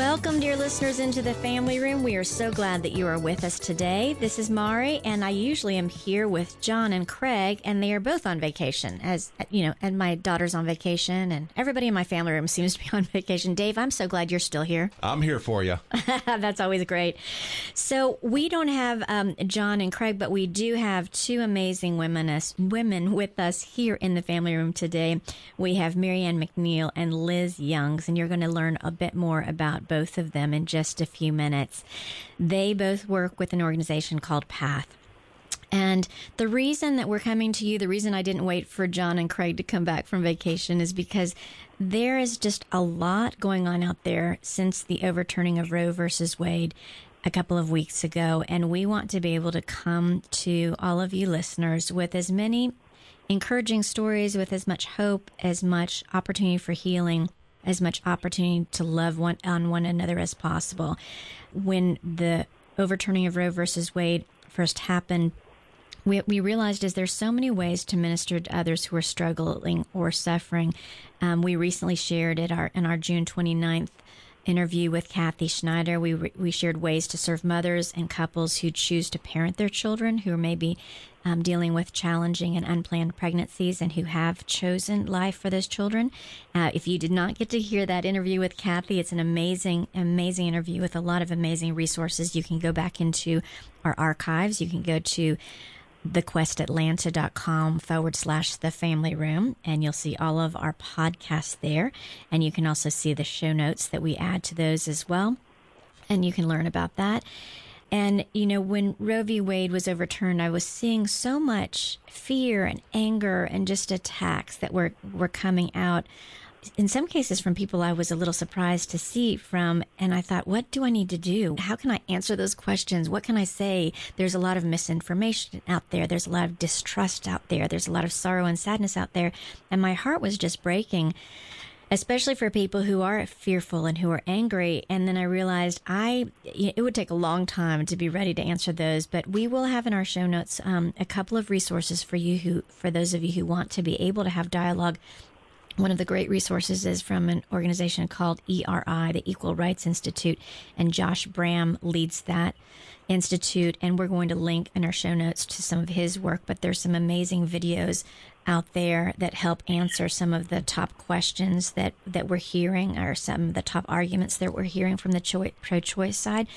Welcome, dear listeners, into the family room. We are so glad that you are with us today. This is Mari, and I usually am here with John and Craig, and they are both on vacation. As you know, and my daughter's on vacation, and everybody in my family room seems to be on vacation. Dave, I'm so glad you're still here. I'm here for you. That's always great. So we don't have um, John and Craig, but we do have two amazing women us, women with us here in the family room today. We have Mary Ann McNeil and Liz Youngs, and you're going to learn a bit more about about both of them in just a few minutes. They both work with an organization called PATH. And the reason that we're coming to you, the reason I didn't wait for John and Craig to come back from vacation is because there is just a lot going on out there since the overturning of Roe versus Wade a couple of weeks ago. And we want to be able to come to all of you listeners with as many encouraging stories, with as much hope, as much opportunity for healing as much opportunity to love one on one another as possible. When the overturning of Roe versus Wade first happened, we, we realized is there's so many ways to minister to others who are struggling or suffering. Um, we recently shared at our in our June 29th interview with Kathy Schneider, we, we shared ways to serve mothers and couples who choose to parent their children who are maybe um, dealing with challenging and unplanned pregnancies and who have chosen life for those children. Uh, if you did not get to hear that interview with Kathy, it's an amazing, amazing interview with a lot of amazing resources. You can go back into our archives. You can go to thequestatlanta.com forward slash the family room and you'll see all of our podcasts there and you can also see the show notes that we add to those as well and you can learn about that and you know when roe v wade was overturned i was seeing so much fear and anger and just attacks that were were coming out in some cases from people I was a little surprised to see from, and I thought, what do I need to do? How can I answer those questions? What can I say? There's a lot of misinformation out there. There's a lot of distrust out there. There's a lot of sorrow and sadness out there. And my heart was just breaking, especially for people who are fearful and who are angry. And then I realized I, it would take a long time to be ready to answer those, but we will have in our show notes um, a couple of resources for you who, for those of you who want to be able to have dialogue one of the great resources is from an organization called ERI, the Equal Rights Institute, and Josh Brahm leads that institute. And we're going to link in our show notes to some of his work, but there's some amazing videos out there that help answer some of the top questions that, that we're hearing or some of the top arguments that we're hearing from the choi- pro-choice side.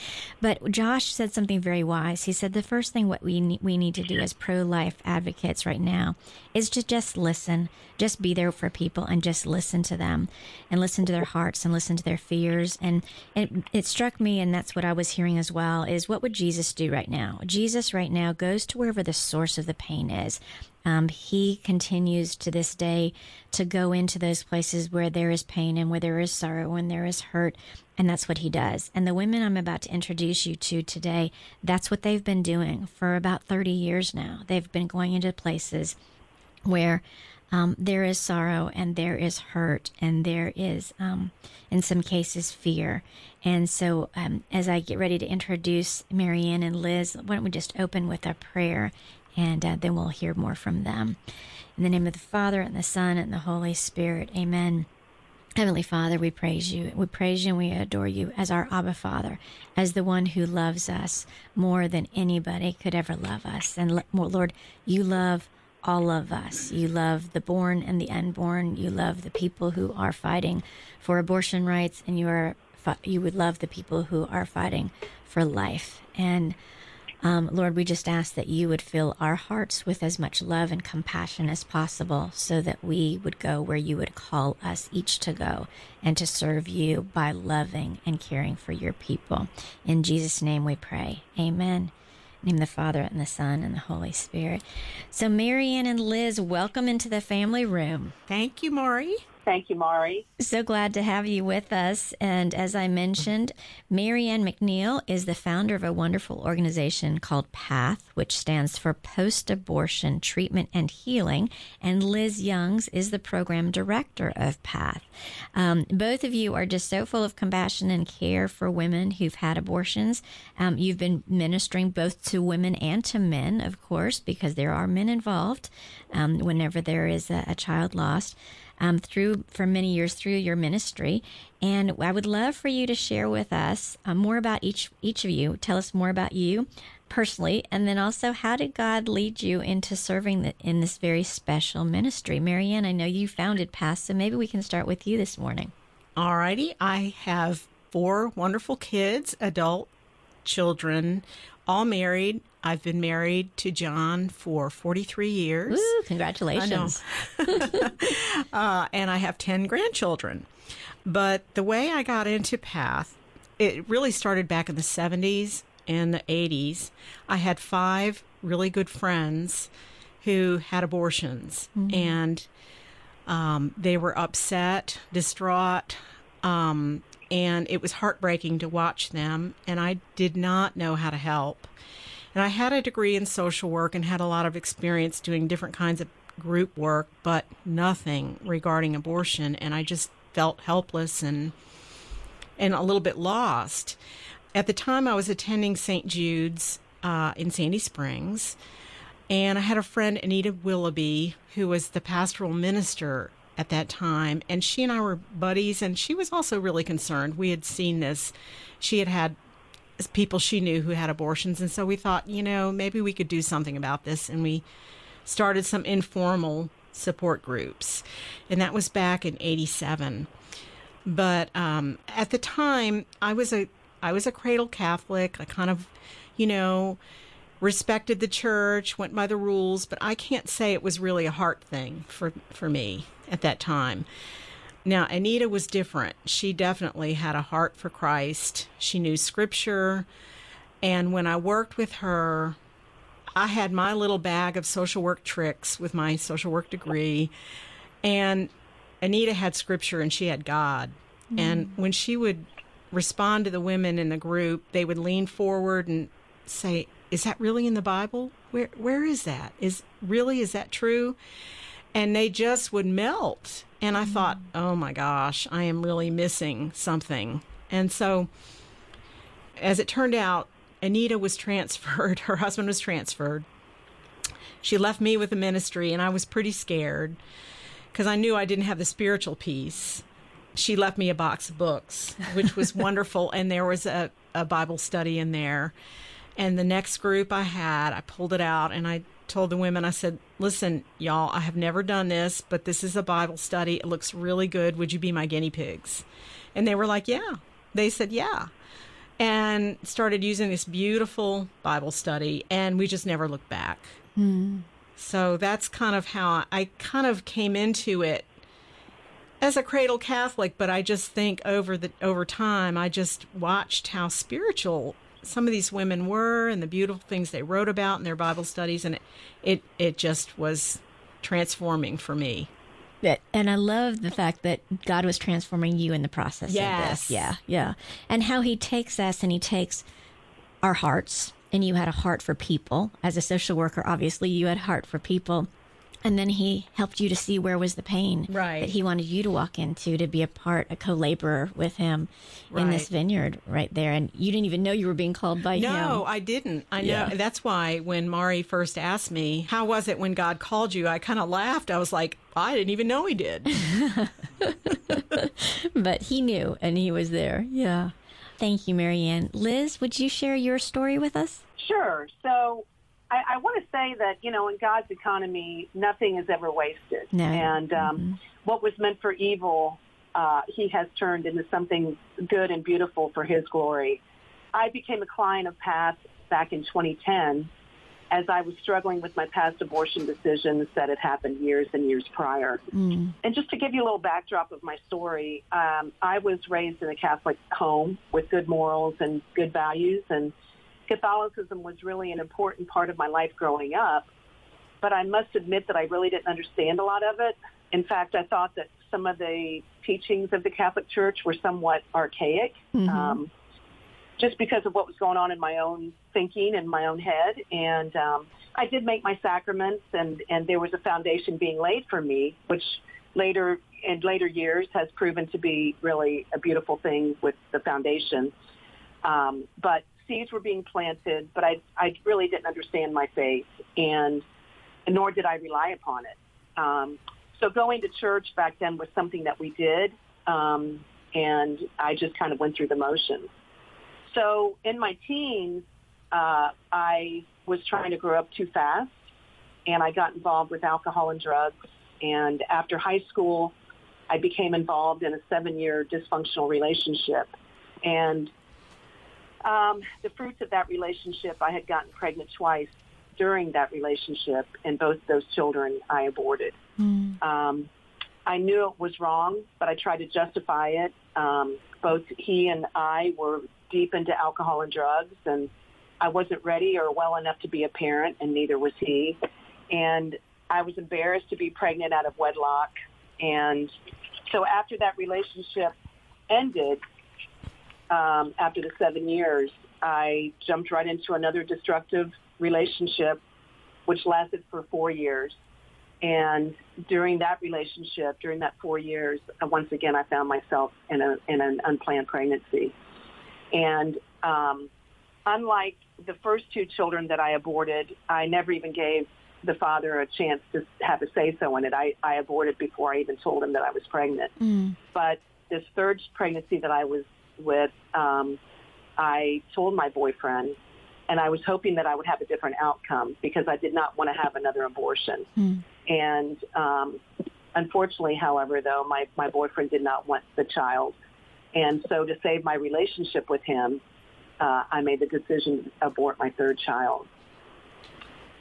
But Josh said something very wise. He said the first thing what we need, we need to do as pro-life advocates right now is to just listen, just be there for people and just listen to them and listen to their hearts and listen to their fears. And it, it struck me, and that's what I was hearing as well, is what would Jesus do right now? Jesus right now goes to wherever the source of the pain is. Um, he continues to this day to go into those places where there is pain and where there is sorrow and there is hurt. And that's what he does. And the women I'm about to introduce you to today, that's what they've been doing for about 30 years now. They've been going into places where um, there is sorrow and there is hurt and there is, um, in some cases, fear. And so, um, as I get ready to introduce Mary Ann and Liz, why don't we just open with a prayer and uh, then we'll hear more from them. In the name of the Father, and the Son, and the Holy Spirit. Amen. Heavenly Father, we praise you. We praise you and we adore you as our Abba Father, as the one who loves us more than anybody could ever love us. And Lord, you love all of us. You love the born and the unborn. You love the people who are fighting for abortion rights, and you are you would love the people who are fighting for life. And um, Lord, we just ask that you would fill our hearts with as much love and compassion as possible so that we would go where you would call us each to go and to serve you by loving and caring for your people. In Jesus' name we pray. Amen. name the Father and the Son and the Holy Spirit. So, Mary Ann and Liz, welcome into the family room. Thank you, Mari. Thank you, Mari. So glad to have you with us. And as I mentioned, Mary Ann McNeil is the founder of a wonderful organization called PATH, which stands for Post Abortion Treatment and Healing. And Liz Youngs is the program director of PATH. Um, both of you are just so full of compassion and care for women who've had abortions. Um, you've been ministering both to women and to men, of course, because there are men involved um, whenever there is a, a child lost um, through for many years through your ministry. And I would love for you to share with us uh, more about each each of you. Tell us more about you personally, and then also how did God lead you into serving the, in this very special ministry? Mary Ann, I know you founded PATH, so maybe we can start with you this morning. All righty. I have four wonderful kids, adult children, all married. I've been married to John for 43 years. Woo, congratulations. I uh, and I have 10 grandchildren. But the way I got into PATH, it really started back in the 70s and the 80s. I had five really good friends who had abortions, mm-hmm. and um, they were upset, distraught, um, and it was heartbreaking to watch them. And I did not know how to help. And I had a degree in social work and had a lot of experience doing different kinds of group work, but nothing regarding abortion. And I just felt helpless and and a little bit lost. At the time, I was attending St. Jude's uh, in Sandy Springs, and I had a friend, Anita Willoughby, who was the pastoral minister at that time, and she and I were buddies, and she was also really concerned. We had seen this. She had had people she knew who had abortions. And so we thought, you know, maybe we could do something about this. And we started some informal support groups. And that was back in 87. But um, at the time, I was a I was a cradle Catholic. I kind of, you know, respected the church, went by the rules, but I can't say it was really a heart thing for for me at that time. Now, Anita was different. She definitely had a heart for Christ. She knew scripture. And when I worked with her, I had my little bag of social work tricks with my social work degree. And Anita had scripture and she had God. Mm. And when she would respond to the women in the group, they would lean forward and say, Is that really in the Bible? Where where is that? Is really is that true? And they just would melt and I thought, oh my gosh, I am really missing something. And so, as it turned out, Anita was transferred, her husband was transferred. She left me with the ministry, and I was pretty scared because I knew I didn't have the spiritual piece. She left me a box of books, which was wonderful, and there was a, a Bible study in there. And the next group I had, I pulled it out and I told the women, I said, listen, y'all, I have never done this, but this is a Bible study. It looks really good. Would you be my guinea pigs? And they were like, yeah. They said, yeah. And started using this beautiful Bible study, and we just never looked back. Mm. So that's kind of how I kind of came into it as a cradle Catholic, but I just think over the over time I just watched how spiritual some of these women were and the beautiful things they wrote about in their Bible studies, and it it, it just was transforming for me. That, And I love the fact that God was transforming you in the process yes. of this. Yeah, yeah. And how He takes us and He takes our hearts, and you had a heart for people. As a social worker, obviously, you had a heart for people and then he helped you to see where was the pain right. that he wanted you to walk into to be a part a co-laborer with him right. in this vineyard right there. And you didn't even know you were being called by no, him. No i didn't. I know. That's why when mari first asked me how was it when god called you? I kind of laughed. I was like i didn't even know he did. But he knew and he was there. Yeah. Thank you Mary Ann. Liz would you share your story with us? Sure. So I, I want to say that you know in God's economy, nothing is ever wasted, no. and um, mm-hmm. what was meant for evil, uh, He has turned into something good and beautiful for His glory. I became a client of PATH back in 2010 as I was struggling with my past abortion decisions that had happened years and years prior. Mm. And just to give you a little backdrop of my story, um, I was raised in a Catholic home with good morals and good values, and Catholicism was really an important part of my life growing up, but I must admit that I really didn't understand a lot of it. in fact, I thought that some of the teachings of the Catholic Church were somewhat archaic, Mhm. um, just because of what was going on in my own thinking and my own head. And um, I did make my sacraments, and and there was a foundation being laid for me, which later in later years has proven to be really a beautiful thing with the foundation. Um, but seeds were being planted, but I I really didn't understand my faith, and nor did I rely upon it. Um, so going to church back then was something that we did, um, and I just kind of went through the motions. So in my teens, uh, I was trying to grow up too fast, and I got involved with alcohol and drugs. And after high school, I became involved in a seven-year dysfunctional relationship. And um, the fruits of that relationship, I had gotten pregnant twice during that relationship, and both those children I aborted. Mm. Um, I knew it was wrong, but I tried to justify it. Um, both he and I were deep into alcohol and drugs, and I wasn't ready or well enough to be a parent, and neither was he. And I was embarrassed to be pregnant out of wedlock. And so after that relationship ended, um, after the seven years, I jumped right into another destructive relationship, which lasted for four years. And during that relationship, during that four years, uh, once again, I found myself in, a, in an unplanned pregnancy. And um, unlike the first two children that I aborted, I never even gave the father a chance to have a say-so in it. I, I aborted before I even told him that I was pregnant. Mm. But this third pregnancy that I was with, um, I told my boyfriend, and I was hoping that I would have a different outcome because I did not want to have another abortion. Mm. And um, unfortunately, however, though, my, my boyfriend did not want the child. And so to save my relationship with him, uh, I made the decision to abort my third child.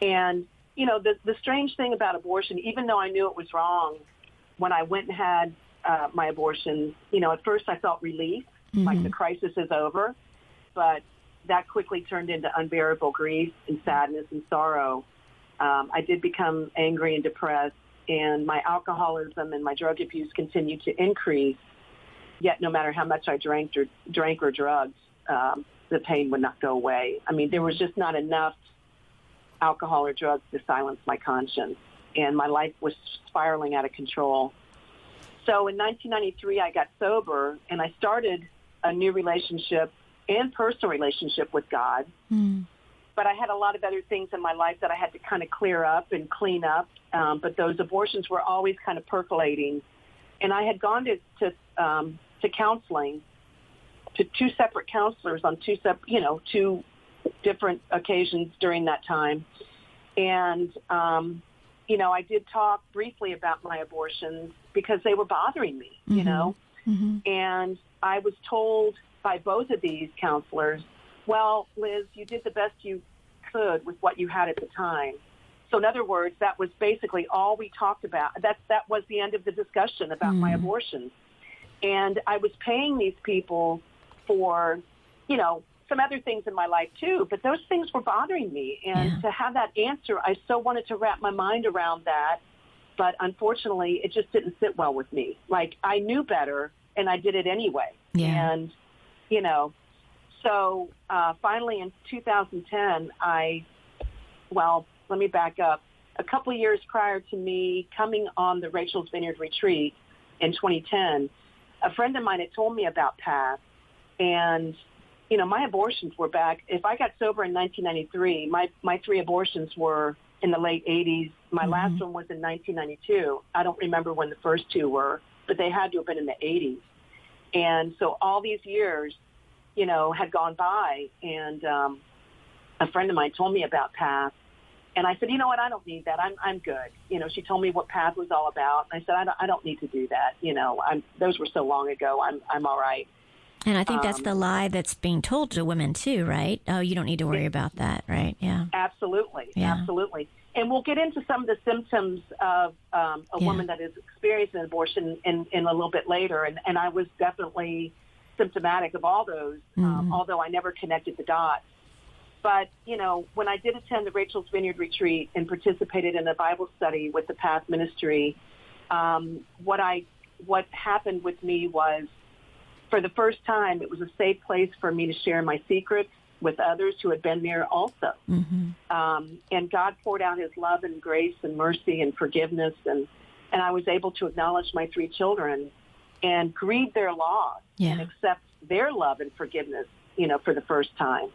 And, you know, the, the strange thing about abortion, even though I knew it was wrong, when I went and had uh, my abortion, you know, at first I felt relief, like the crisis is over. But that quickly turned into unbearable grief and sadness and sorrow. Um, I did become angry and depressed, and my alcoholism and my drug abuse continued to increase. Yet, no matter how much I drank or drank or drugged, um, the pain would not go away. I mean, there was just not enough alcohol or drugs to silence my conscience, and my life was spiraling out of control. So, in 1993, I got sober, and I started a new relationship and personal relationship with God. Mm. But I had a lot of other things in my life that I had to kind of clear up and clean up. Um, but those abortions were always kind of percolating. And I had gone to to, um, to counseling, to two separate counselors on two sep- you know two different occasions during that time. And um, you know, I did talk briefly about my abortions because they were bothering me. You Mhm. know, hmm and I was told by both of these counselors, well, Liz, you did the best you could with what you had at the time. So in other words, that was basically all we talked about. That, that was the end of the discussion about my abortion. And I was paying these people for, you know, some other things in my life too, but those things were bothering me. And Yeah. to have that answer, I so wanted to wrap my mind around that. But unfortunately, it just didn't sit well with me. Like I knew better and I did it anyway. Yeah. And, you know, so uh, finally in 2010, I, well, let me back up. A couple of years prior to me coming on the Rachel's Vineyard retreat in 2010, a friend of mine had told me about PATH. And, you know, my abortions were back. If I got sober in 1993, my, my three abortions were in the late 80s. My last one was in 1992. I don't remember when the first two were, but they had to have been in the 80s. And so all these years, you know, had gone by, and um, a friend of mine told me about PATH, and I said, you know what, I don't need that. I'm I'm good. You know, she told me what PATH was all about, and I said, I don't, I don't need to do that. You know, I'm those were so long ago. I'm I'm all right. And I think that's Um, the lie that's being told to women too, right? Oh, you don't need to worry about that, right? Yeah. Absolutely, Yeah. absolutely. And we'll get into some of the symptoms of um, a Yeah. woman that is experiencing an abortion in, in a little bit later. And, and I was definitely symptomatic of all those, um, although I never connected the dots. But, you know, when I did attend the Rachel's Vineyard retreat and participated in a Bible study with the PATH ministry, um, what I what happened with me was for the first time it was a safe place for me to share my secrets with others who had been there also. Mm-hmm. Um, and God poured out His love and grace and mercy and forgiveness, and and I was able to acknowledge my three children and grieve their loss yeah. and accept their love and forgiveness, you know, for the first time.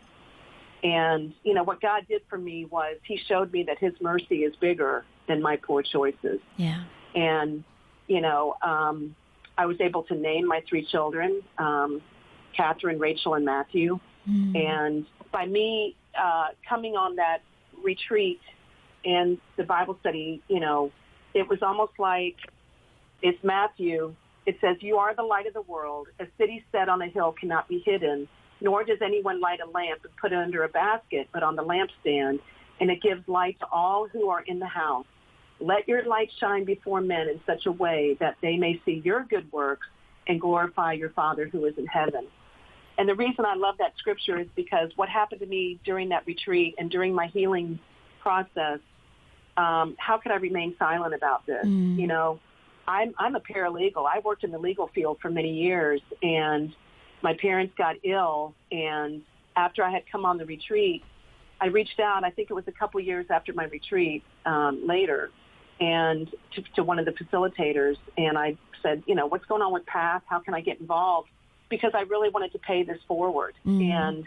And you know what God did for me was He showed me that His mercy is bigger than my poor choices. Yeah. And you know, um, I was able to name my three children, um, Catherine, Rachel, and Matthew. Mm. And by me uh, coming on that retreat and the Bible study, you know, it was almost like it's Matthew. It says, "You are the light of the world. A city set on a hill cannot be hidden, nor does anyone light a lamp and put it under a basket, but on the lampstand, and it gives light to all who are in the house." Let your light shine before men in such a way that they may see your good works and glorify your Father who is in heaven. And the reason I love that scripture is because what happened to me during that retreat and during my healing process, um, how could I remain silent about this? Mm. You know, I'm, I'm a paralegal. I worked in the legal field for many years, and my parents got ill. And after I had come on the retreat, I reached out. I think it was a couple years after my retreat um, later, and to, to one of the facilitators, and I said, you know, what's going on with PATH? How can I get involved? Because I really wanted to pay this forward. Mm. And,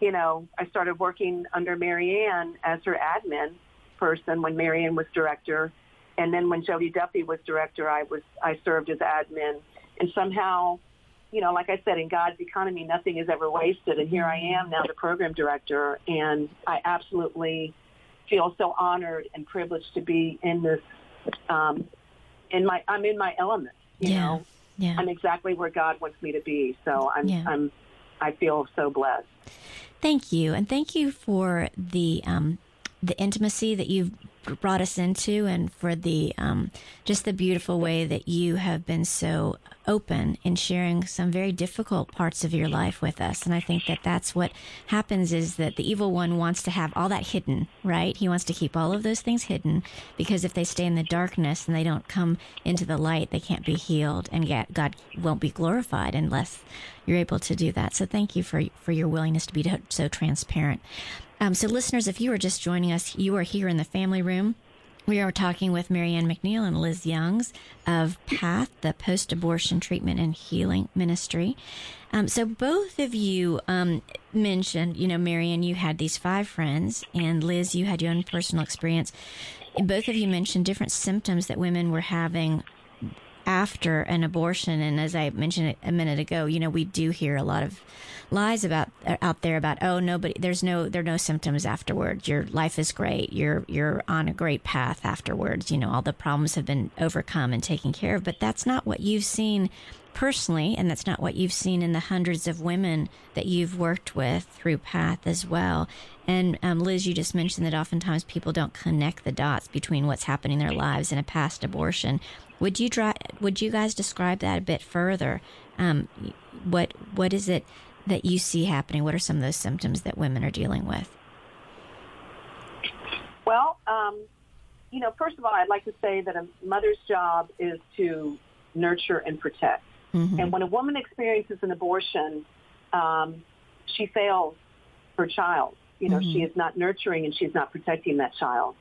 you know, I started working under Mary Ann as her admin person when Mary Ann was director. And then when Jody Duffy was director, I was I served as admin. And somehow, you know, like I said, in God's economy, nothing is ever wasted. And here I am now, the program director, and I absolutely feel so honored and privileged to be in this. Um, in my, I'm in my element. You yeah. know, yeah. I'm exactly where God wants me to be. So I'm, Yeah. I'm, I feel so blessed. Thank you, and thank you for the um, the intimacy that you've brought us into, and for the um, just the beautiful way that you have been so open in sharing some very difficult parts of your life with us. And I think that that's what happens is that the evil one wants to have all that hidden, right? He wants to keep all of those things hidden because if they stay in the darkness and they don't come into the light, they can't be healed, and yet God won't be glorified unless you're able to do that. So thank you for for your willingness to be so transparent. Um, so, listeners, if you are just joining us, you are here in the family room. We are talking with Mary Ann McNeil and Liz Youngs of PATH, the Post Abortion Treatment and Healing Ministry. Um, so, both of you um, mentioned, you know, Mary Ann, you had these five friends, and Liz, you had your own personal experience. Both of you mentioned different symptoms that women were having after an abortion. And as I mentioned a minute ago, you know, we do hear a lot of lies about out there about oh nobody there's no there are no symptoms afterwards. Your life is great. You're you're on a great path afterwards. You know all the problems have been overcome and taken care of. But that's not what you've seen personally and that's not what you've seen in the hundreds of women that you've worked with through path as well. And um, liz you just mentioned that oftentimes people don't connect the dots between what's happening in their lives and a past abortion would you dry, would you guys describe that a bit further um, what what is it that you see happening? What are some of those symptoms that women are dealing with? Well, um, you know, first of all, I'd like to say that a mother's job is to nurture and protect. Mm-hmm. And when a woman experiences an abortion, um, she fails her child. You know, Mhm. she is not nurturing and she's not protecting that child.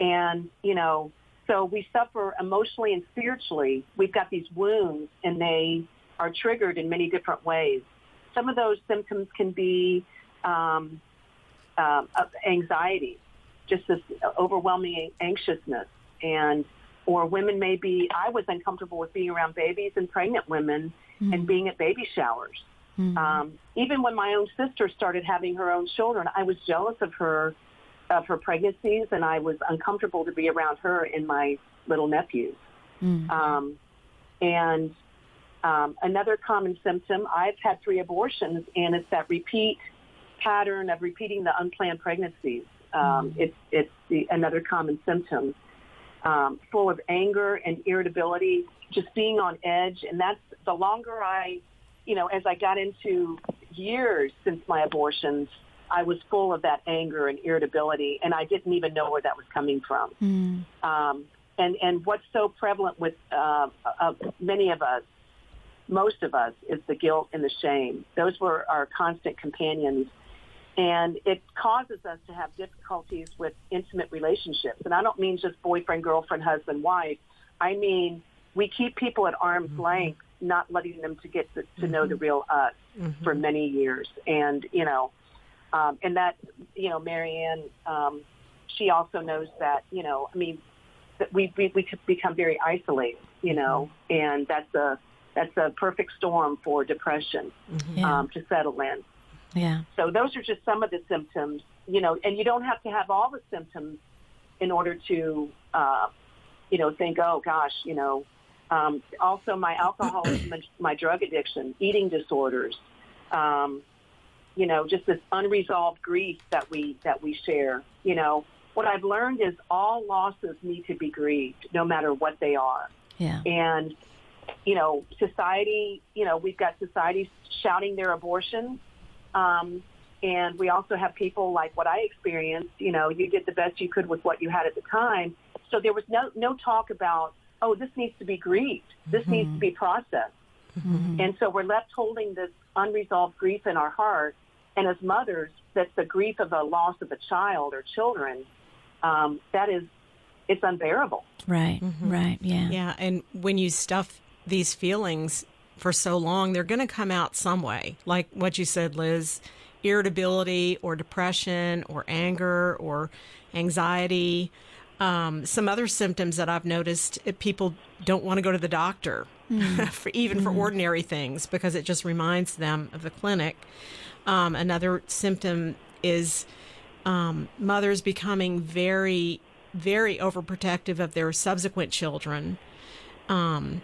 And, you know, so we suffer emotionally and spiritually. We've got these wounds and they are triggered in many different ways. Some of those symptoms can be um, um, anxiety, just this overwhelming anxiousness, and or women may be. I was uncomfortable with being around babies and pregnant women and being at baby showers. Mhm. Um, even when my own sister started having her own children, I was jealous of her of her pregnancies, and I was uncomfortable to be around her and my little nephews. Mhm. Um, and um, another common symptom, I've had three abortions, and it's that repeat pattern of repeating the unplanned pregnancies. Um, It's it's the, another common symptom, um, full of anger and irritability, just being on edge, and that's the longer I, you know, as I got into years since my abortions, I was full of that anger and irritability, and I didn't even know where that was coming from Mhm. um, and and what's so prevalent with uh, uh, many of us, most of us, is the guilt and the shame. Those were our constant companions, and it causes us to have difficulties with intimate relationships. And I don't mean just boyfriend, girlfriend, husband, wife. I mean we keep people at arm's mm-hmm. length, not letting them to get to, to mm-hmm. know the mm-hmm. real us mm-hmm. for many years, and you know. Um, and that, you know, Mary Ann, um, she also knows that, you know, I mean, that we, we, we could become very isolated, you know, mm-hmm. and that's a, that's a perfect storm for depression mm-hmm. um, to settle in. Yeah. So those are just some of the symptoms, you know, and you don't have to have all the symptoms in order to, uh, you know, think, oh gosh, you know, um, also my alcoholism, my drug addiction, eating disorders, um, you know, just this unresolved grief that we that we share, you know, what I've learned is all losses need to be grieved, no matter what they are. Yeah. And, you know, society, you know, we've got society shouting their abortion. Um, and we also have people like what I experienced, you know, you did the best you could with what you had at the time. So there was no, no talk about, oh, this needs to be grieved. This mm-hmm. needs to be processed. Mm-hmm. And so we're left holding this unresolved grief in our heart. And as mothers, that's the grief of the loss of a child or children um, that is it's unbearable. Right, mm-hmm. right, yeah. Yeah, and when you stuff these feelings for so long, they're going to come out some way. Like what you said, Liz, irritability or depression or anger or anxiety. Um, some other symptoms that I've noticed eh, people don't want to go to the doctor, mm. for, even mm. for mm-hmm. ordinary things, because it just reminds them of the clinic. Um, another symptom is um, mothers becoming very, very overprotective of their subsequent children, um,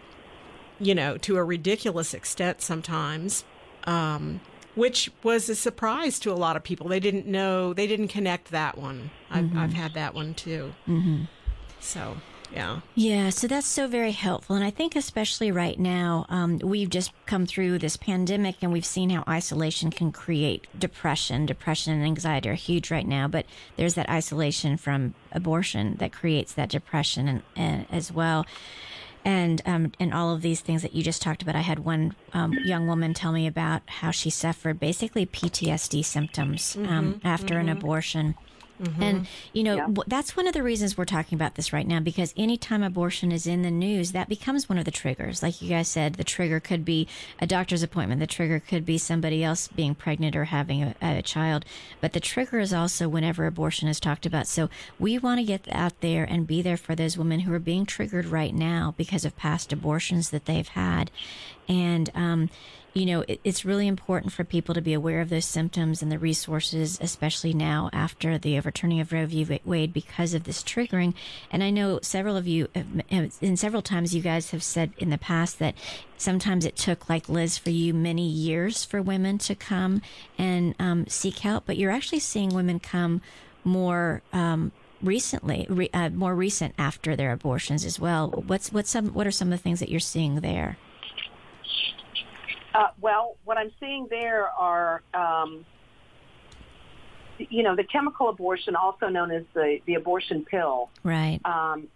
you know, to a ridiculous extent sometimes, um, which was a surprise to a lot of people. They didn't know, they didn't connect that one. I've, mm-hmm. I've had that one too. Mm-hmm. So. Yeah. Yeah. So that's so very helpful. And I think, especially right now, um, we've just come through this pandemic and we've seen how isolation can create depression. Depression and anxiety are huge right now, but there's that isolation from abortion that creates that depression and, and as well. And um, and all of these things that you just talked about. I had one um, young woman tell me about how she suffered basically PTSD symptoms um, mm-hmm, after mm-hmm. an abortion Mm-hmm. And, you know, yeah. that's one of the reasons we're talking about this right now because anytime abortion is in the news, that becomes one of the triggers. Like you guys said, the trigger could be a doctor's appointment, the trigger could be somebody else being pregnant or having a, a child. But the trigger is also whenever abortion is talked about. So we want to get out there and be there for those women who are being triggered right now because of past abortions that they've had. And, um, you know, it, it's really important for people to be aware of those symptoms and the resources, especially now after the overturning of Roe v. Wade because of this triggering. And I know several of you, have, and several times you guys have said in the past that sometimes it took, like Liz, for you many years for women to come and um, seek help, but you're actually seeing women come more um, recently, re, uh, more recent after their abortions as well. What's what's some what are some of the things that you're seeing there? Uh, well, what I'm seeing there are, um, you know, the chemical abortion, also known as the, the abortion pill. Right. Um,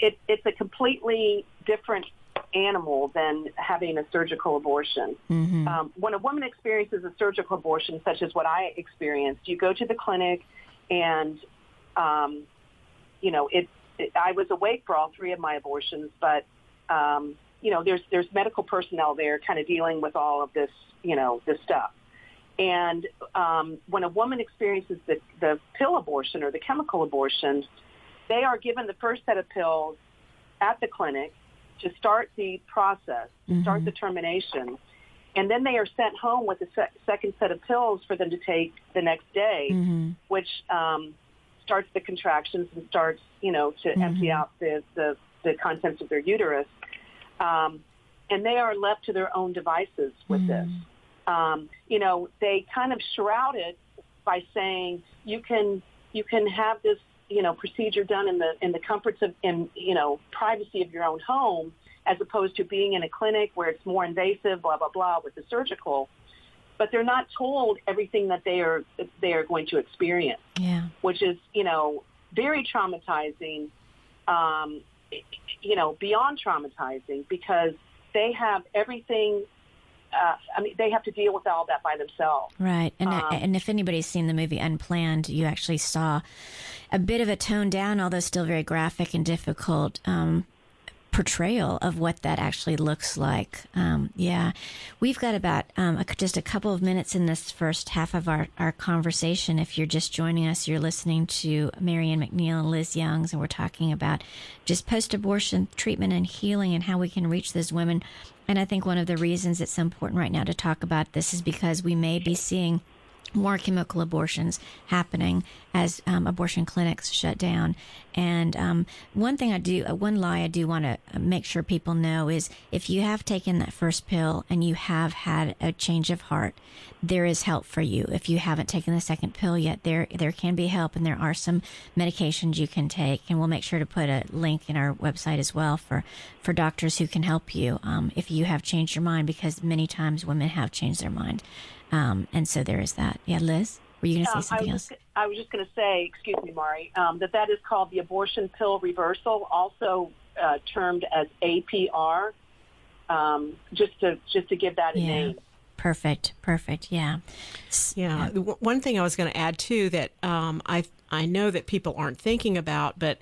it, it's a completely different animal than having a surgical abortion. Mm-hmm. Um, when a woman experiences a surgical abortion, such as what I experienced, you go to the clinic and, um, you know, it, it, I was awake for all three of my abortions, but um, you know, there's there's medical personnel there kind of dealing with all of this, you know, this stuff. And um, when a woman experiences the, the pill abortion or the chemical abortion, they are given the first set of pills at the clinic to start the process, mm-hmm. start the termination. And then they are sent home with a se- second set of pills for them to take the next day, mm-hmm. which um, starts the contractions and starts, you know, to mm-hmm. empty out the, the, the contents of their uterus. Um, and they are left to their own devices with mm. this. Um, you know, they kind of shroud it by saying you can you can have this you know procedure done in the in the comforts of in you know privacy of your own home as opposed to being in a clinic where it's more invasive blah blah blah with the surgical but they're not told everything that they are they are going to experience yeah which is you know very traumatizing um, you know, beyond traumatizing because they have everything. Uh, I mean, they have to deal with all that by themselves. Right, and Um, and if anybody's seen the movie Unplanned, you actually saw a bit of a toned down, although still very graphic and difficult. Um, portrayal of what that actually looks like. Um, yeah, we've got about um, just a couple of minutes in this first half of our, our conversation. If you're just joining us, you're listening to Mary Ann McNeil and Liz Youngs, and we're talking about just post abortion treatment and healing and how we can reach those women. And I think one of the reasons it's important right now to talk about this is because we may be seeing more chemical abortions happening as um, abortion clinics shut down. And um, one thing I do, uh, one lie I do want to make sure people know is if you have taken that first pill and you have had a change of heart, there is help for you. If you haven't taken the second pill yet, there there can be help, and there are some medications you can take. And we'll make sure to put a link in our website as well for for doctors who can help you um, if you have changed your mind, because many times women have changed their mind. Um, and so there is that. Yeah, Liz, were you going to say I something was, else? I was just going to say, excuse me, Mari, um, that that is called the abortion pill reversal, also uh, termed as APR. Um, just to just to give that a Yeah. name. Perfect. Perfect. Yeah. S- Yeah. One thing I was going to add too that um, I I know that people aren't thinking about, but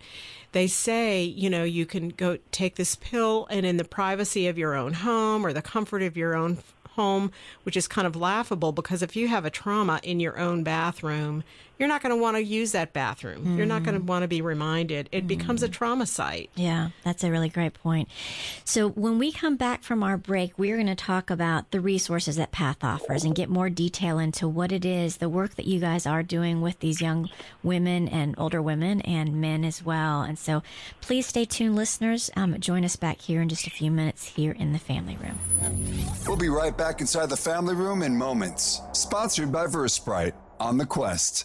they say you know you can go take this pill and in the privacy of your own home or the comfort of your own home, which is kind of laughable because if you have a trauma in your own bathroom, you're not going to want to use that bathroom. You're not going to want to be reminded. It becomes a trauma site. Yeah, that's a really great point. So, when we come back from our break, we're going to talk about the resources that PATH offers and get more detail into what it is, the work that you guys are doing with these young women and older women and men as well. And so, please stay tuned, listeners. Um, join us back here in just a few minutes here in the family room. We'll be right back inside the family room in moments. Sponsored by Versprite on the Quest.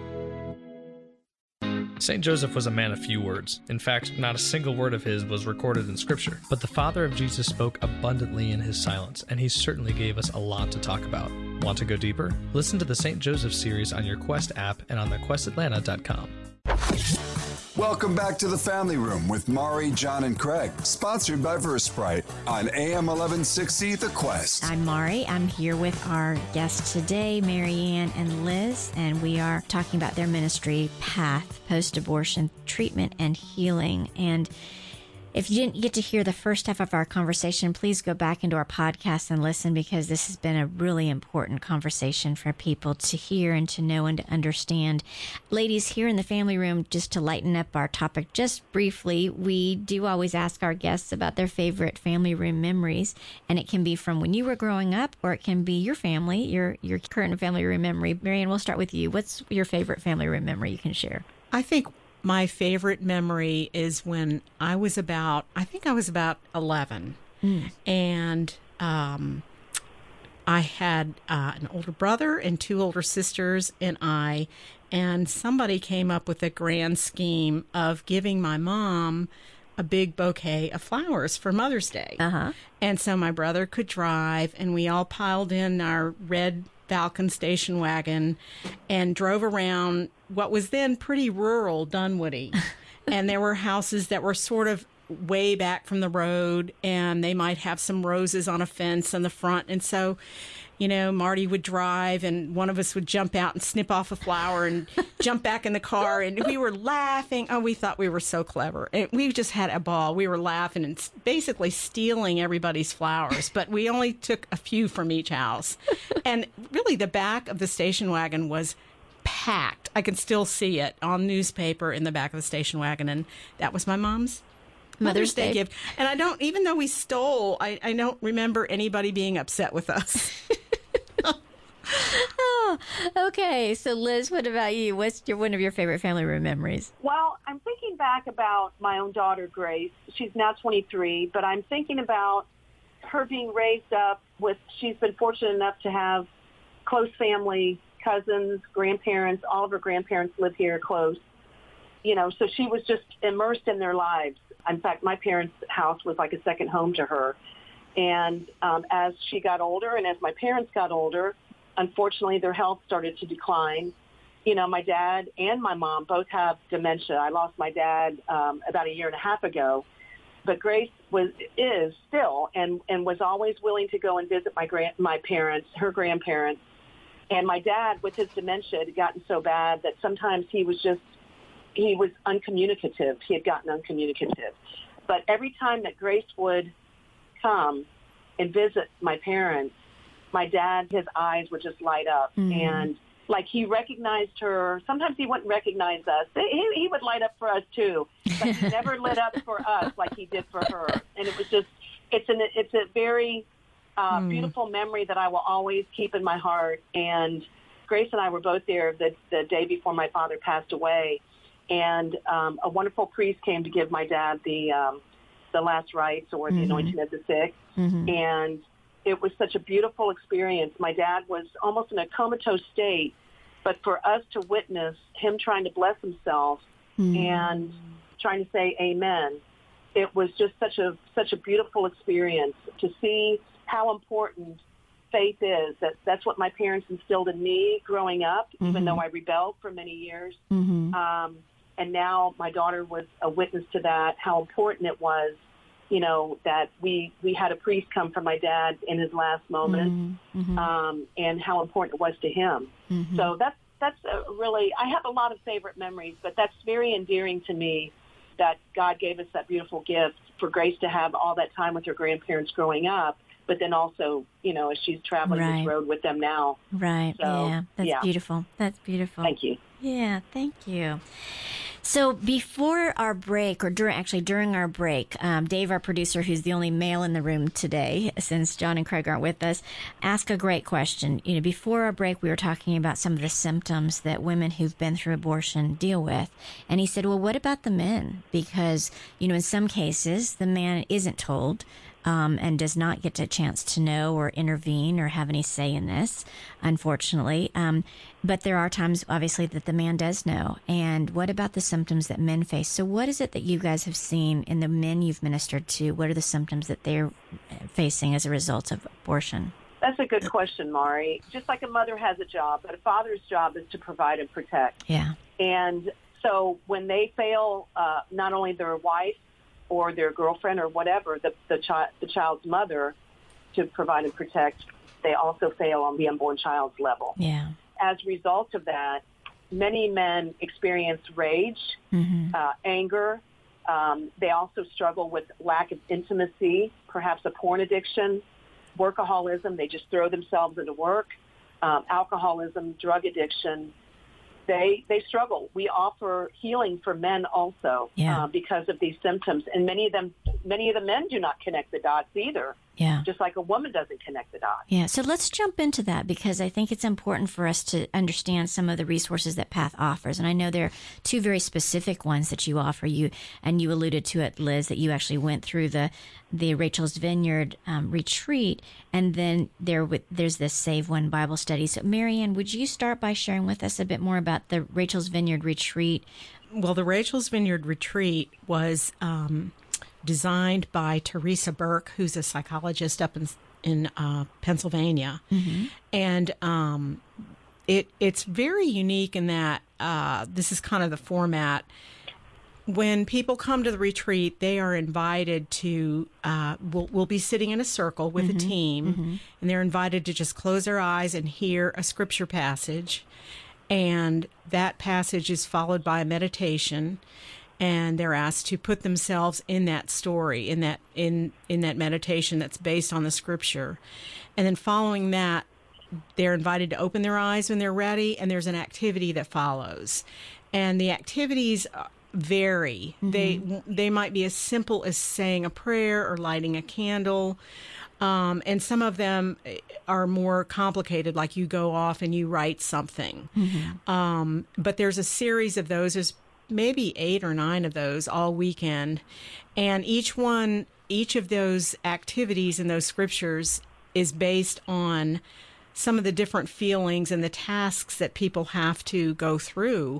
St. Joseph was a man of few words. In fact, not a single word of his was recorded in Scripture. But the father of Jesus spoke abundantly in his silence, and he certainly gave us a lot to talk about. Want to go deeper? Listen to the St. Joseph series on your Quest app and on thequestatlanta.com. Welcome back to the Family Room with Mari, John, and Craig, sponsored by Versprite on AM 1160 The Quest. I'm Mari. I'm here with our guests today, Mary Ann and Liz, and we are talking about their ministry, Path, Post Abortion Treatment and Healing. And if you didn't get to hear the first half of our conversation, please go back into our podcast and listen because this has been a really important conversation for people to hear and to know and to understand. Ladies, here in the family room, just to lighten up our topic just briefly, we do always ask our guests about their favorite family room memories. And it can be from when you were growing up or it can be your family, your, your current family room memory. Mary Ann, we'll start with you. What's your favorite family room memory you can share? I think my favorite memory is when I was about, I think I was about 11. Mm. And um, I had uh, an older brother and two older sisters, and I, and somebody came up with a grand scheme of giving my mom a big bouquet of flowers for Mother's Day. Uh-huh. And so my brother could drive, and we all piled in our red Falcon station wagon and drove around what was then pretty rural Dunwoody. and there were houses that were sort of way back from the road and they might have some roses on a fence in the front. And so, you know, Marty would drive and one of us would jump out and snip off a flower and jump back in the car. And we were laughing. Oh, we thought we were so clever. And we just had a ball. We were laughing and basically stealing everybody's flowers. But we only took a few from each house. And really, the back of the station wagon was packed. I can still see it on newspaper in the back of the station wagon, and that was my mom's Mother's, Day. Day, gift. And I don't, even though we stole, I, I don't remember anybody being upset with us. oh, okay. So, Liz, what about you? What's your one of your favorite family room memories? Well, I'm thinking back about my own daughter, Grace. She's now 23, but I'm thinking about her being raised up with. She's been fortunate enough to have close family cousins, grandparents, all of her grandparents live here close. You know, so she was just immersed in their lives. In fact, my parents' house was like a second home to her. And um, as she got older and as my parents got older, unfortunately their health started to decline. You know, my dad and my mom both have dementia. I lost my dad um, about a year and a half ago, but Grace was is still and and was always willing to go and visit my grand my parents, her grandparents, and my dad, with his dementia, had gotten so bad that sometimes he was just, he was uncommunicative. He had gotten uncommunicative. But every time that Grace would come and visit my parents, my dad, his eyes would just light up. Mm-hmm. And like he recognized her. Sometimes he wouldn't recognize us. He, he would light up for us too, but he never lit up for us like he did for her. And it was just, it's an, it's a very uh, mm. beautiful memory that I will always keep in my heart. And Grace and I were both there the, the day before my father passed away. And um, a wonderful priest came to give my dad the um, the last rites or the mm-hmm. anointing of the sick. Mm-hmm. And it was such a beautiful experience. My dad was almost in a comatose state, but for us to witness him trying to bless himself mm-hmm. and trying to say amen, it was just such a such a beautiful experience to see how important faith is. That that's what my parents instilled in me growing up, mm-hmm. even though I rebelled for many years. Mm-hmm. Um, and now my daughter was a witness to that. How important it was, you know, that we we had a priest come for my dad in his last moment, mm-hmm. mm-hmm. um, and how important it was to him. Mm-hmm. So that's that's really. I have a lot of favorite memories, but that's very endearing to me that God gave us that beautiful gift for Grace to have all that time with her grandparents growing up but then also, you know, as she's traveling right. this road with them now. Right. So, yeah. That's yeah. beautiful. That's beautiful. Thank you. Yeah. Thank you. So before our break, or during actually during our break, um, Dave, our producer, who's the only male in the room today, since John and Craig aren't with us, asked a great question. You know, before our break, we were talking about some of the symptoms that women who've been through abortion deal with, and he said, "Well, what about the men? Because you know, in some cases, the man isn't told." Um, and does not get a chance to know or intervene or have any say in this, unfortunately. Um, but there are times, obviously, that the man does know. And what about the symptoms that men face? So, what is it that you guys have seen in the men you've ministered to? What are the symptoms that they're facing as a result of abortion? That's a good question, Mari. Just like a mother has a job, but a father's job is to provide and protect. Yeah. And so when they fail, uh, not only their wife or their girlfriend or whatever, the the, chi- the child's mother, to provide and protect, they also fail on the unborn child's level. Yeah. As a result of that, many men experience rage, Mm-hmm. uh, anger. Um, they also struggle with lack of intimacy, perhaps a porn addiction, workaholism. They just throw themselves into work, um, alcoholism, drug addiction. They they struggle. We offer healing for men also Yeah. uh, because of these symptoms, and many of them, many of the men do not connect the dots either. Yeah. Just like a woman doesn't connect the dots. Yeah, so let's jump into that because I think it's important for us to understand some of the resources that Path offers. And I know there are two very specific ones that you offer. You and you alluded to it, Liz, that you actually went through the the Rachel's Vineyard um, retreat, and then there w- there's this Save One Bible study. So, Mary Ann, would you start by sharing with us a bit more about the Rachel's Vineyard retreat? Well, the Rachel's Vineyard retreat was um, designed by Theresa Burke, who's a psychologist up in in uh, Pennsylvania, and um, it it's very unique in that uh, this is kind of the format. When people come to the retreat, they are invited to. Uh, we'll, we'll be sitting in a circle with a team, and they're invited to just close their eyes and hear a scripture passage, and that passage is followed by a meditation and they're asked to put themselves in that story in that in in that meditation that's based on the scripture. And then following that they're invited to open their eyes when they're ready and there's an activity that follows. And the activities uh, vary. They they might be as simple as saying a prayer or lighting a candle. Um, and some of them eh, are more complicated, like you go off and you write something. Um, but there's a series of those. There's maybe eight or nine of those all weekend. And each one, each of those activities and those scriptures is based on some of the different feelings and the tasks that people have to go through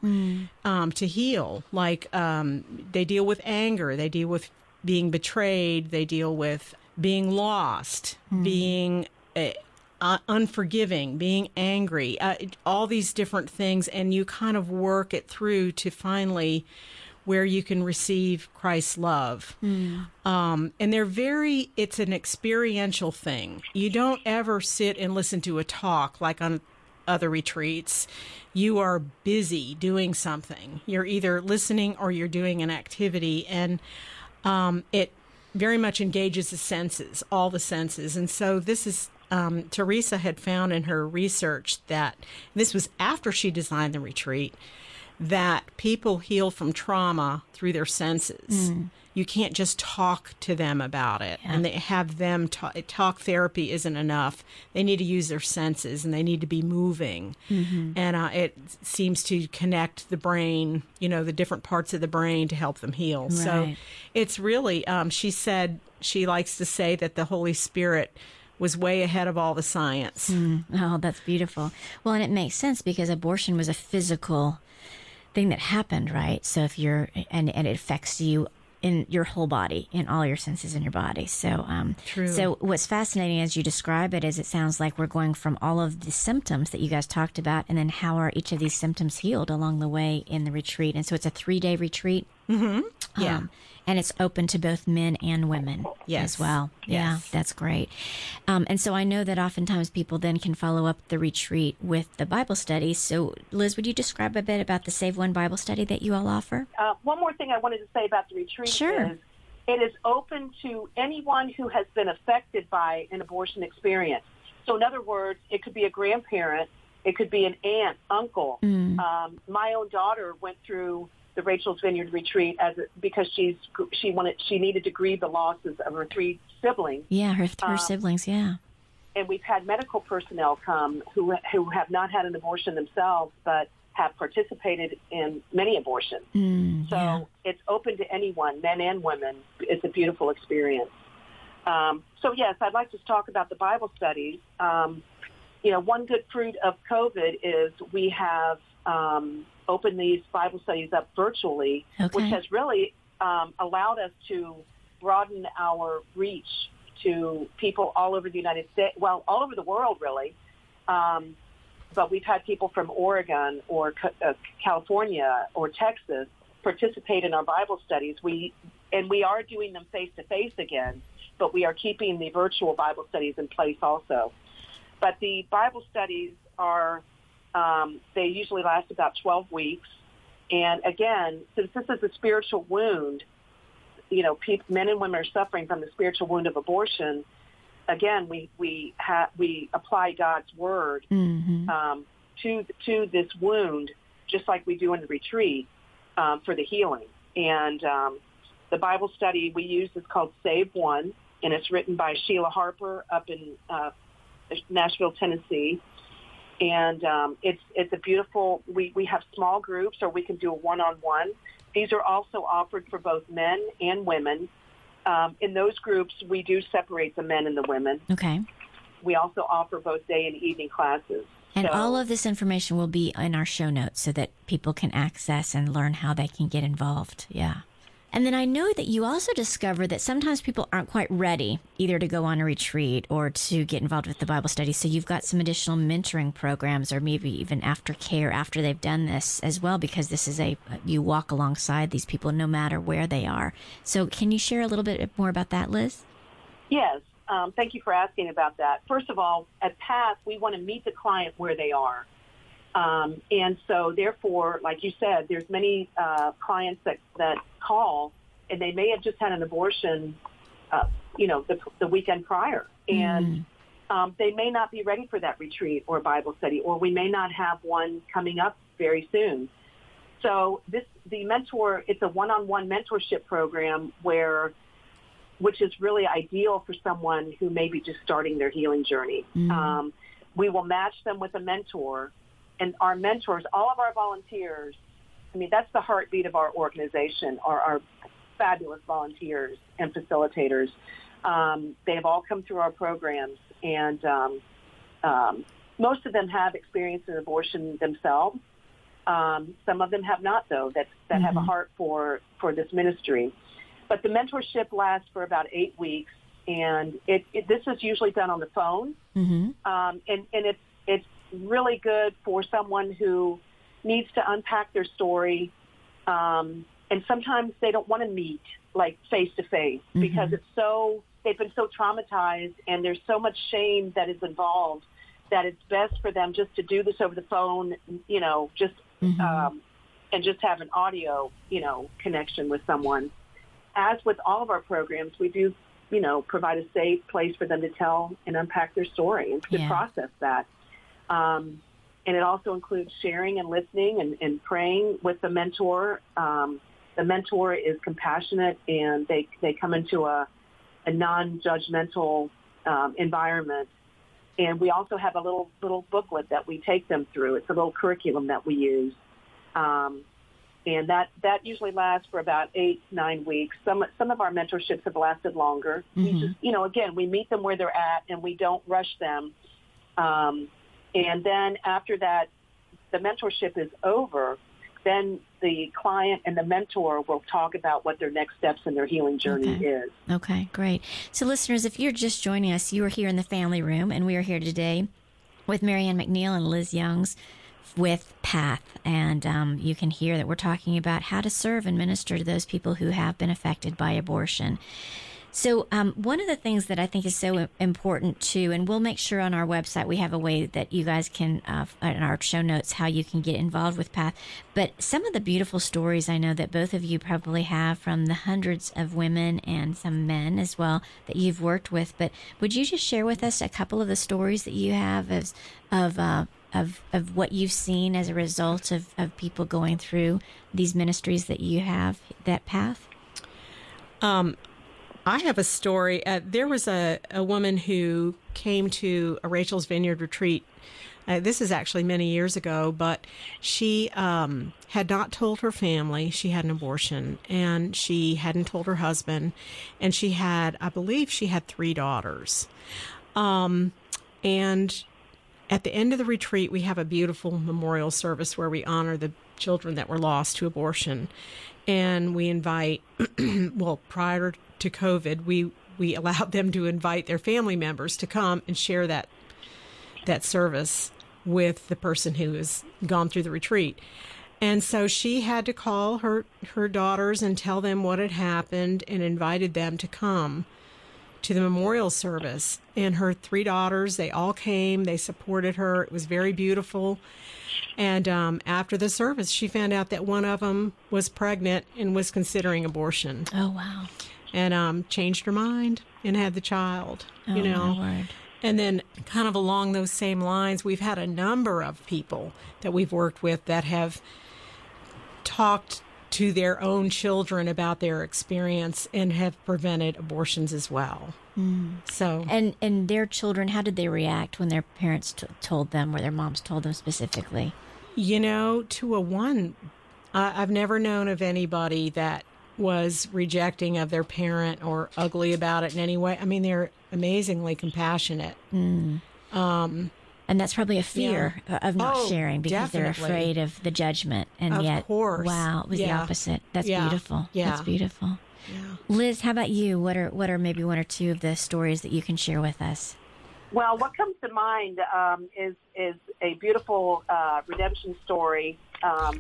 um, to heal. Like um, they deal with anger, they deal with being betrayed, they deal with being lost, being uh, uh, unforgiving, being angry, uh, all these different things, and you kind of work it through to finally where you can receive Christ's love. Um, and they're very, it's an experiential thing. You don't ever sit and listen to a talk like on other retreats. You are busy doing something. You're either listening or you're doing an activity. And um, it very much engages the senses, all the senses. And so this is um, Theresa had found in her research that this was after she designed the retreat that people heal from trauma through their senses. You can't just talk to them about it, and they have them talk. Talk therapy isn't enough. They need to use their senses, and they need to be moving. And uh, it seems to connect the brain, you know, the different parts of the brain to help them heal. So it's really. Um, she said she likes to say that the Holy Spirit was way ahead of all the science. Oh, that's beautiful. Well, and it makes sense because abortion was a physical thing that happened, right? So if you're and and it affects you in your whole body, in all your senses in your body. So um True. so what's fascinating as you describe it is it sounds like we're going from all of the symptoms that you guys talked about and then how are each of these symptoms healed along the way in the retreat. And so it's a 3-day retreat. Yeah. Um, and it's open to both men and women Yes. as well. Yeah, that's great. Um, and so I know that oftentimes people then can follow up the retreat with the Bible study. So, Liz, would you describe a bit about the Save One Bible study that you all offer? Uh, one more thing I wanted to say about the retreat Sure. is it is open to anyone who has been affected by an abortion experience. So, in other words, it could be a grandparent, it could be an aunt, uncle. Um, my own daughter went through the Rachel's Vineyard retreat as a, because she's she wanted she needed to grieve the losses of her three siblings. Yeah, her, her Um, siblings. Yeah. and we've had medical personnel come who who have not had an abortion themselves, but have participated in many abortions. Mm, So yeah. it's open to anyone, men and women. It's a beautiful experience. Um, so yes, I'd like to talk about the Bible studies. Um, you know, one good fruit of COVID is we have um, opened these Bible studies up virtually, Okay. which has really um, allowed us to broaden our reach to people all over the United States, well, all over the world, really. Um, but we've had people from Oregon or uh, California or Texas participate in our Bible studies. We and we are doing them face to face again, but we are keeping the virtual Bible studies in place also. But the Bible studies are um, they usually last about 12 weeks. And again, since this is a spiritual wound, you know, pe- men and women are suffering from the spiritual wound of abortion. Again, we we ha- we apply God's word Mm-hmm. um, to to this wound, just like we do in the retreat um, for the healing. And um, the Bible study we use is called Save One, and it's written by Sheila Harper up in uh, Nashville, Tennessee. And um, it's it's a beautiful. We we have small groups, or we can do a one-on-one. These are also offered for both men and women. Um, in those groups, we do separate the men and the women. Okay. We also offer both day and evening classes. And So- all of this information will be in our show notes so that people can access and learn how they can get involved. Yeah. And then I know that you also discover that sometimes people aren't quite ready either to go on a retreat or to get involved with the Bible study. So you've got some additional mentoring programs or maybe even aftercare after they've done this as well, because this is a, you walk alongside these people no matter where they are. So can you share a little bit more about that, Liz? Yes. Um, thank you for asking about that. First of all, at PATH, we want to meet the client where they are. Um, and so, therefore, like you said, there's many uh, clients that, that call, and they may have just had an abortion, uh, you know, the, the weekend prior. And um, they may not be ready for that retreat or Bible study, or we may not have one coming up very soon. So this, the mentor, it's a one-on-one mentorship program where which is really ideal for someone who may be just starting their healing journey. Um, we will match them with a mentor, and our mentors, all of our volunteers, I mean, that's the heartbeat of our organization, are our fabulous volunteers and facilitators. Um, they have all come through our programs, and um, um, most of them have experienced an abortion themselves. Um, some of them have not, though, that, that have a heart for, for this ministry. But the mentorship lasts for about eight weeks, and it, it this is usually done on the phone, Mm-hmm. um, and and it's it's really good for someone who needs to unpack their story, um, and sometimes they don't want to meet like face to face because it's so they've been so traumatized, and there's so much shame that is involved that it's best for them just to do this over the phone, you know, just um, and just have an audio, you know, connection with someone as with all of our programs, we do, you know, provide a safe place for them to tell and unpack their story and to Yeah. process that. Um, and it also includes sharing and listening and, and praying with the mentor. Um, the mentor is compassionate and they, they come into a, a non-judgmental um, environment. And we also have a little little booklet that we take them through. It's a little curriculum that we use. Um, and that that usually lasts for about eight nine weeks. Some some of our mentorships have lasted longer. We just you know again we meet them where they're at and we don't rush them. Um, and then after that, the mentorship is over. Then the client and the mentor will talk about what their next steps in their healing journey Okay. is. Okay, great. So, listeners, if you're just joining us, you are here in the family room, and we are here today with Mary Ann McNeil and Liz Youngs with Path. And um, you can hear that we're talking about how to serve and minister to those people who have been affected by abortion. So, um, one of the things that I think is so important too, and we'll make sure on our website we have a way that you guys can, uh, in our show notes, how you can get involved with PATH. But some of the beautiful stories I know that both of you probably have from the hundreds of women and some men as well that you've worked with. But would you just share with us a couple of the stories that you have of, of, uh, of, of what you've seen as a result of, of people going through these ministries that you have, that path? Um, I have a story. Uh, there was a, a woman who came to a Rachel's Vineyard retreat Uh, this is actually many years ago, but she um, had not told her family she had an abortion, and she hadn't told her husband, and she had, I believe, she had three daughters. Um, and at the end of the retreat, we have a beautiful memorial service where we honor the children that were lost to abortion, and we invite. well, prior to COVID, we we allowed them to invite their family members to come and share that that service with the person who has gone through the retreat. And so she had to call her her daughters and tell them what had happened and invited them to come to the memorial service. And her three daughters, they all came, they supported her. It was very beautiful. And um, after the service, she found out that one of them was pregnant and was considering abortion. Oh, wow. And um, changed her mind and had the child, Oh, you know. my word. And then, kind of along those same lines, we've had a number of people that we've worked with that have talked to their own children about their experience and have prevented abortions as well. Mm. So, And and their children, how did they react when their parents t- told them, or their moms told them specifically? you know, to a one, I, I've never known of anybody that was rejecting of their parent or ugly about it in any way. I mean, they're amazingly compassionate. Mm. Um, And that's probably a fear of not Oh, sharing because they're afraid of the judgment. And Of yet, course. wow, it was the opposite. That's Yeah. beautiful. Yeah. That's beautiful. Liz, how about you? What are what are maybe one or two of the stories that you can share with us? Well, what comes to mind um, is is a beautiful uh, redemption story um,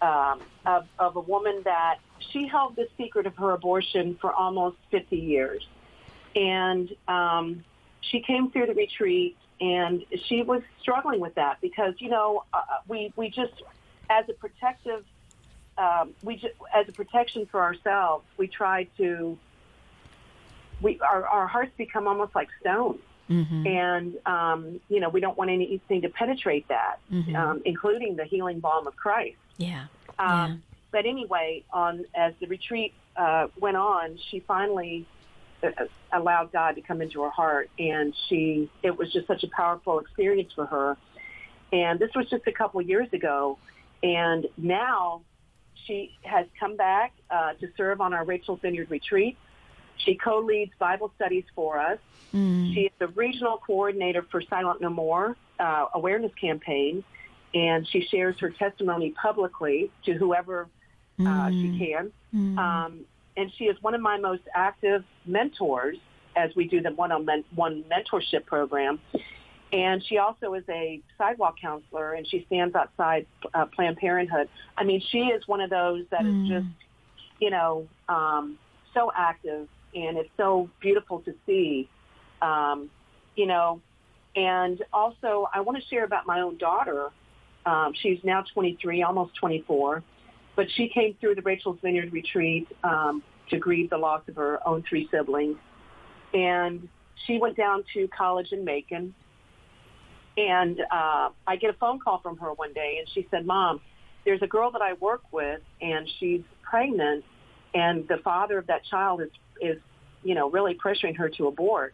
um, of, of a woman that she held the secret of her abortion for almost 50 years, and um, she came through the retreat and she was struggling with that because you know uh, we we just as a protective um, we just, as a protection for ourselves we try to we our, our hearts become almost like stone and um, you know we don't want anything to penetrate that, um, including the healing balm of Christ. Yeah. Um, But anyway, on as the retreat uh, went on, she finally uh, allowed God to come into her heart, and she it was just such a powerful experience for her. And this was just a couple years ago, and now she has come back uh, to serve on our Rachel Vineyard retreat. She co-leads Bible studies for us. She is the regional coordinator for Silent No More uh, awareness campaign, and she shares her testimony publicly to whoever uh, she can. Um, and she is one of my most active mentors as we do the one-on-one mentorship program. And she also is a sidewalk counselor, and she stands outside uh, Planned Parenthood. I mean, she is one of those that is just, you know, um, so active, and it's so beautiful to see um, you know, and also I want to share about my own daughter. Um, she's now 23, almost 24, but she came through the Rachel's Vineyard retreat um, to grieve the loss of her own three siblings, and she went down to college in Macon. And uh, I get a phone call from her one day, and she said, "Mom, there's a girl that I work with, and she's pregnant, and the father of that child is is you know, really pressuring her to abort.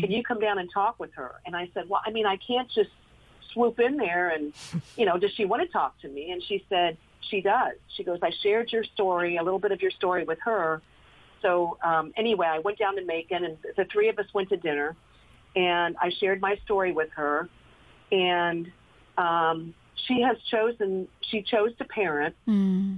Can you come down and talk with her? And I said, well, I mean, I can't just swoop in there and, you know, does she want to talk to me? And she said, she does. She goes, I shared your story, a little bit of your story with her. So um, anyway, I went down to Macon and the three of us went to dinner and I shared my story with her. And um, she has chosen, she chose to parent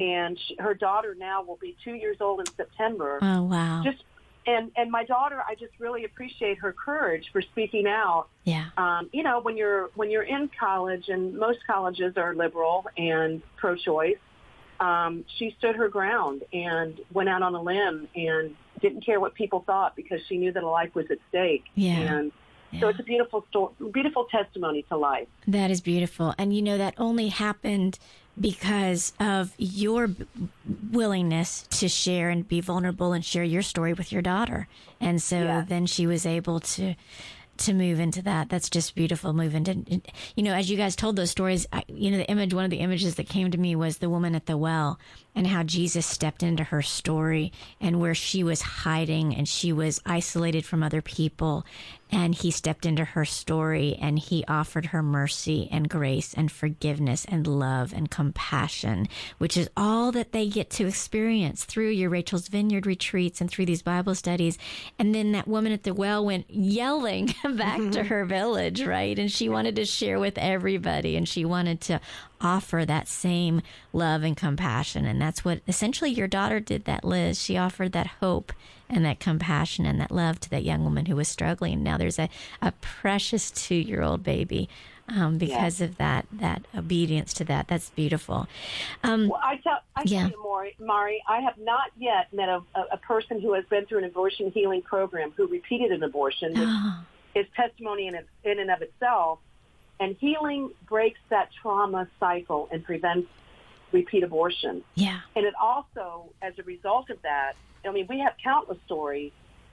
and she, her daughter now will be two years old in September Oh wow. just and and my daughter i just really appreciate her courage for speaking out yeah. um, you know when you're when you're in college and most colleges are liberal and pro-choice um, she stood her ground and went out on a limb and didn't care what people thought because she knew that a life was at stake Yeah. and so it's a beautiful story beautiful testimony to life That is beautiful. And you know, that only happened because of your b- willingness to share and be vulnerable and share your story with your daughter. And so Yeah. then she was able to to move into that. That's just beautiful. Move into, you know, as you guys told those stories, I, you know, the image, one of the images that came to me was the woman at the well and how Jesus stepped into her story and where she was hiding and she was isolated from other people and he stepped into her story and he offered her mercy and grace and forgiveness and love and compassion, which is all that they get to experience through your Rachel's Vineyard retreats and through these Bible studies. And then that woman at the well went yelling back to mm-hmm. her village, right? And she wanted to share with everybody and she wanted to offer that same love and compassion. And that's what essentially your daughter did that, Liz. She offered that hope and that compassion and that love to that young woman who was struggling. Now there's a, a precious two year old baby. Um, because of that that obedience to that, that's beautiful. Um, well, I tell, I yeah. tell you, Maury, Mari, I have not yet met a, a, person who has been through an abortion healing program who repeated an abortion, which is testimony in, in and of itself. And healing breaks that trauma cycle and prevents repeat abortion. Yeah. And it also, as a result of that, I mean, we have countless stories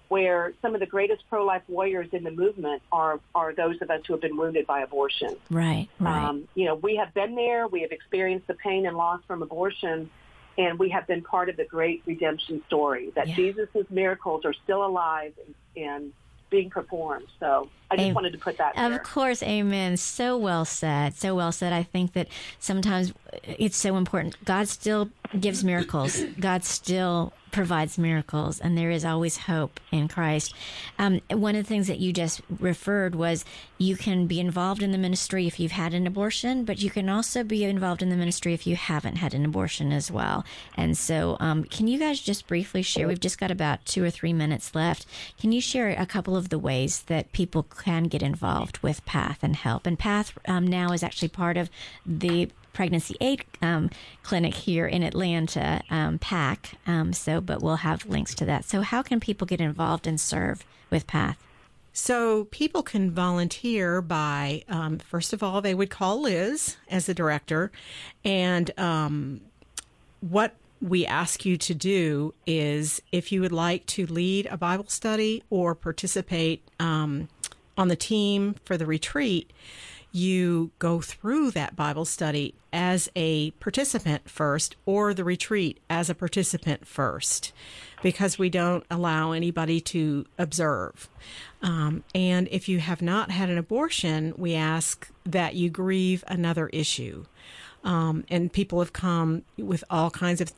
where some of the greatest pro-life warriors in the movement are are those of us who have been wounded by abortion. Right, right. Um, you know, we have been there. We have experienced the pain and loss from abortion, and we have been part of the great redemption story. That Yeah. Jesus' miracles are still alive and, and being performed. So I just wanted to put that there. Of course, amen. So well said. So well said. I think that sometimes it's so important. God still gives miracles. God still provides miracles, and there is always hope in Christ. Um, one of the things that you just referred was you can be involved in the ministry if you've had an abortion, but you can also be involved in the ministry if you haven't had an abortion as well. And so, um, can you guys just briefly share? We've just got about two or three minutes left. Can you share a couple of the ways that people can get involved with PATH and help? And PATH um, now is actually part of the pregnancy aid um, clinic here in Atlanta, um, PAC. Um, so, but we'll have links to that. So, how can people get involved and serve with PATH? So people can volunteer by, um, first of all, they would call Liz as the director, and um, what we ask you to do is if you would like to lead a Bible study or participate um, on the team for the retreat, you go through that Bible study as a participant first or the retreat as a participant first because we don't allow anybody to observe. Um, and if you have not had an abortion, we ask that you grieve another issue. Um, and people have come with all kinds of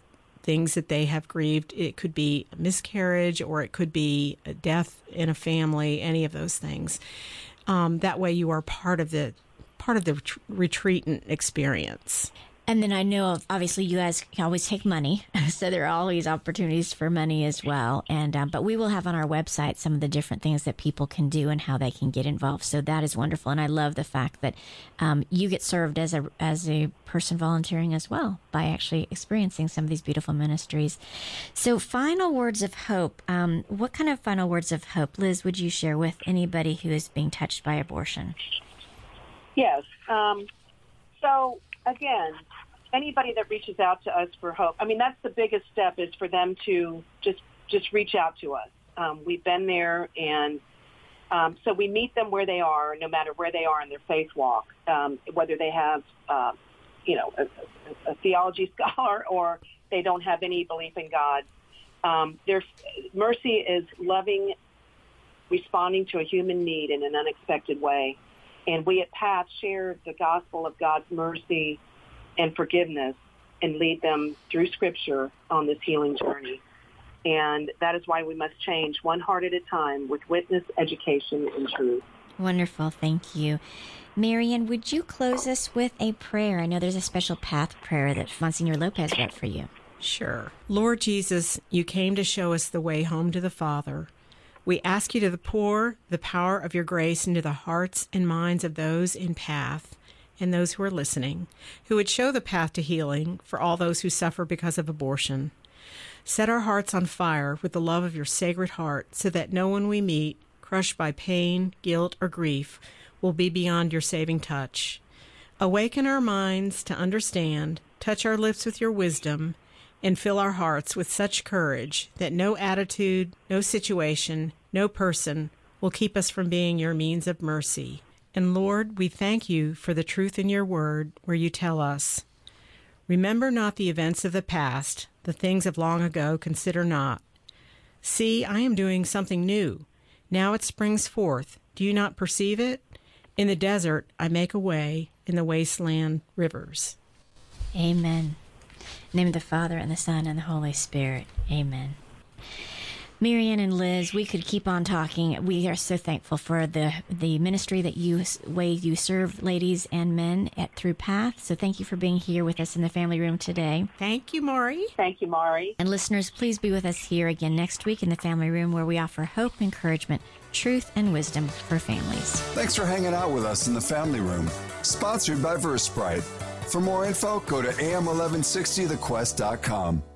things that they have grieved. It could be a miscarriage or it could be a death in a family, any of those things. Um, that way you are part of the part of the ret- retreatant experience. And then I know, obviously, you guys can always take money, so there are always opportunities for money as well. And um, but we will have on our website some of the different things that people can do and how they can get involved. So that is wonderful, and I love the fact that um, you get served as a as a person volunteering as well by actually experiencing some of these beautiful ministries. So, final words of hope. Um, what kind of final words of hope, Liz, would you share with anybody who is being touched by abortion? Yes. Um, so again, anybody that reaches out to us for hope, I mean, that's the biggest step is for them to just just reach out to us. Um, we've been there, and um, so we meet them where they are, no matter where they are in their faith walk, um, whether they have, uh, you know, a, a, theology scholar or they don't have any belief in God. Um, their mercy is loving, responding to a human need in an unexpected way. And we at PATH share the gospel of God's mercy and forgiveness and lead them through Scripture on this healing journey. And that is why we must change one heart at a time with witness, education, and truth. Wonderful. Thank you. Marion, would you close us with a prayer? I know there's a special path prayer that Monsignor Lopez wrote for you. Sure. Lord Jesus, you came to show us the way home to the Father. We ask you to pour the power of your grace into the hearts and minds of those in path and those who are listening, who would show the path to healing for all those who suffer because of abortion. Set our hearts on fire with the love of your sacred heart so that no one we meet, crushed by pain, guilt, or grief, will be beyond your saving touch. Awaken our minds to understand, touch our lips with your wisdom, and fill our hearts with such courage that no attitude, no situation, no person will keep us from being your means of mercy. And Lord, we thank you for the truth in your word where you tell us, Remember not the events of the past, the things of long ago consider not. See, I am doing something new. Now it springs forth. Do you not perceive it? In the desert, I make a way, in the wasteland, rivers. Amen. In the name of the Father, and the Son, and the Holy Spirit. Amen. Mary Ann and Liz, we could keep on talking. We are so thankful for the the ministry that you way you serve ladies and men at Through Path. So thank you for being here with us in the family room today. Thank you, Mari. Thank you, Mari. And listeners, please be with us here again next week in the family room where we offer hope, encouragement, truth, and wisdom for families. Thanks for hanging out with us in the family room. Sponsored by Versprite. For more info, go to am1160thequest.com.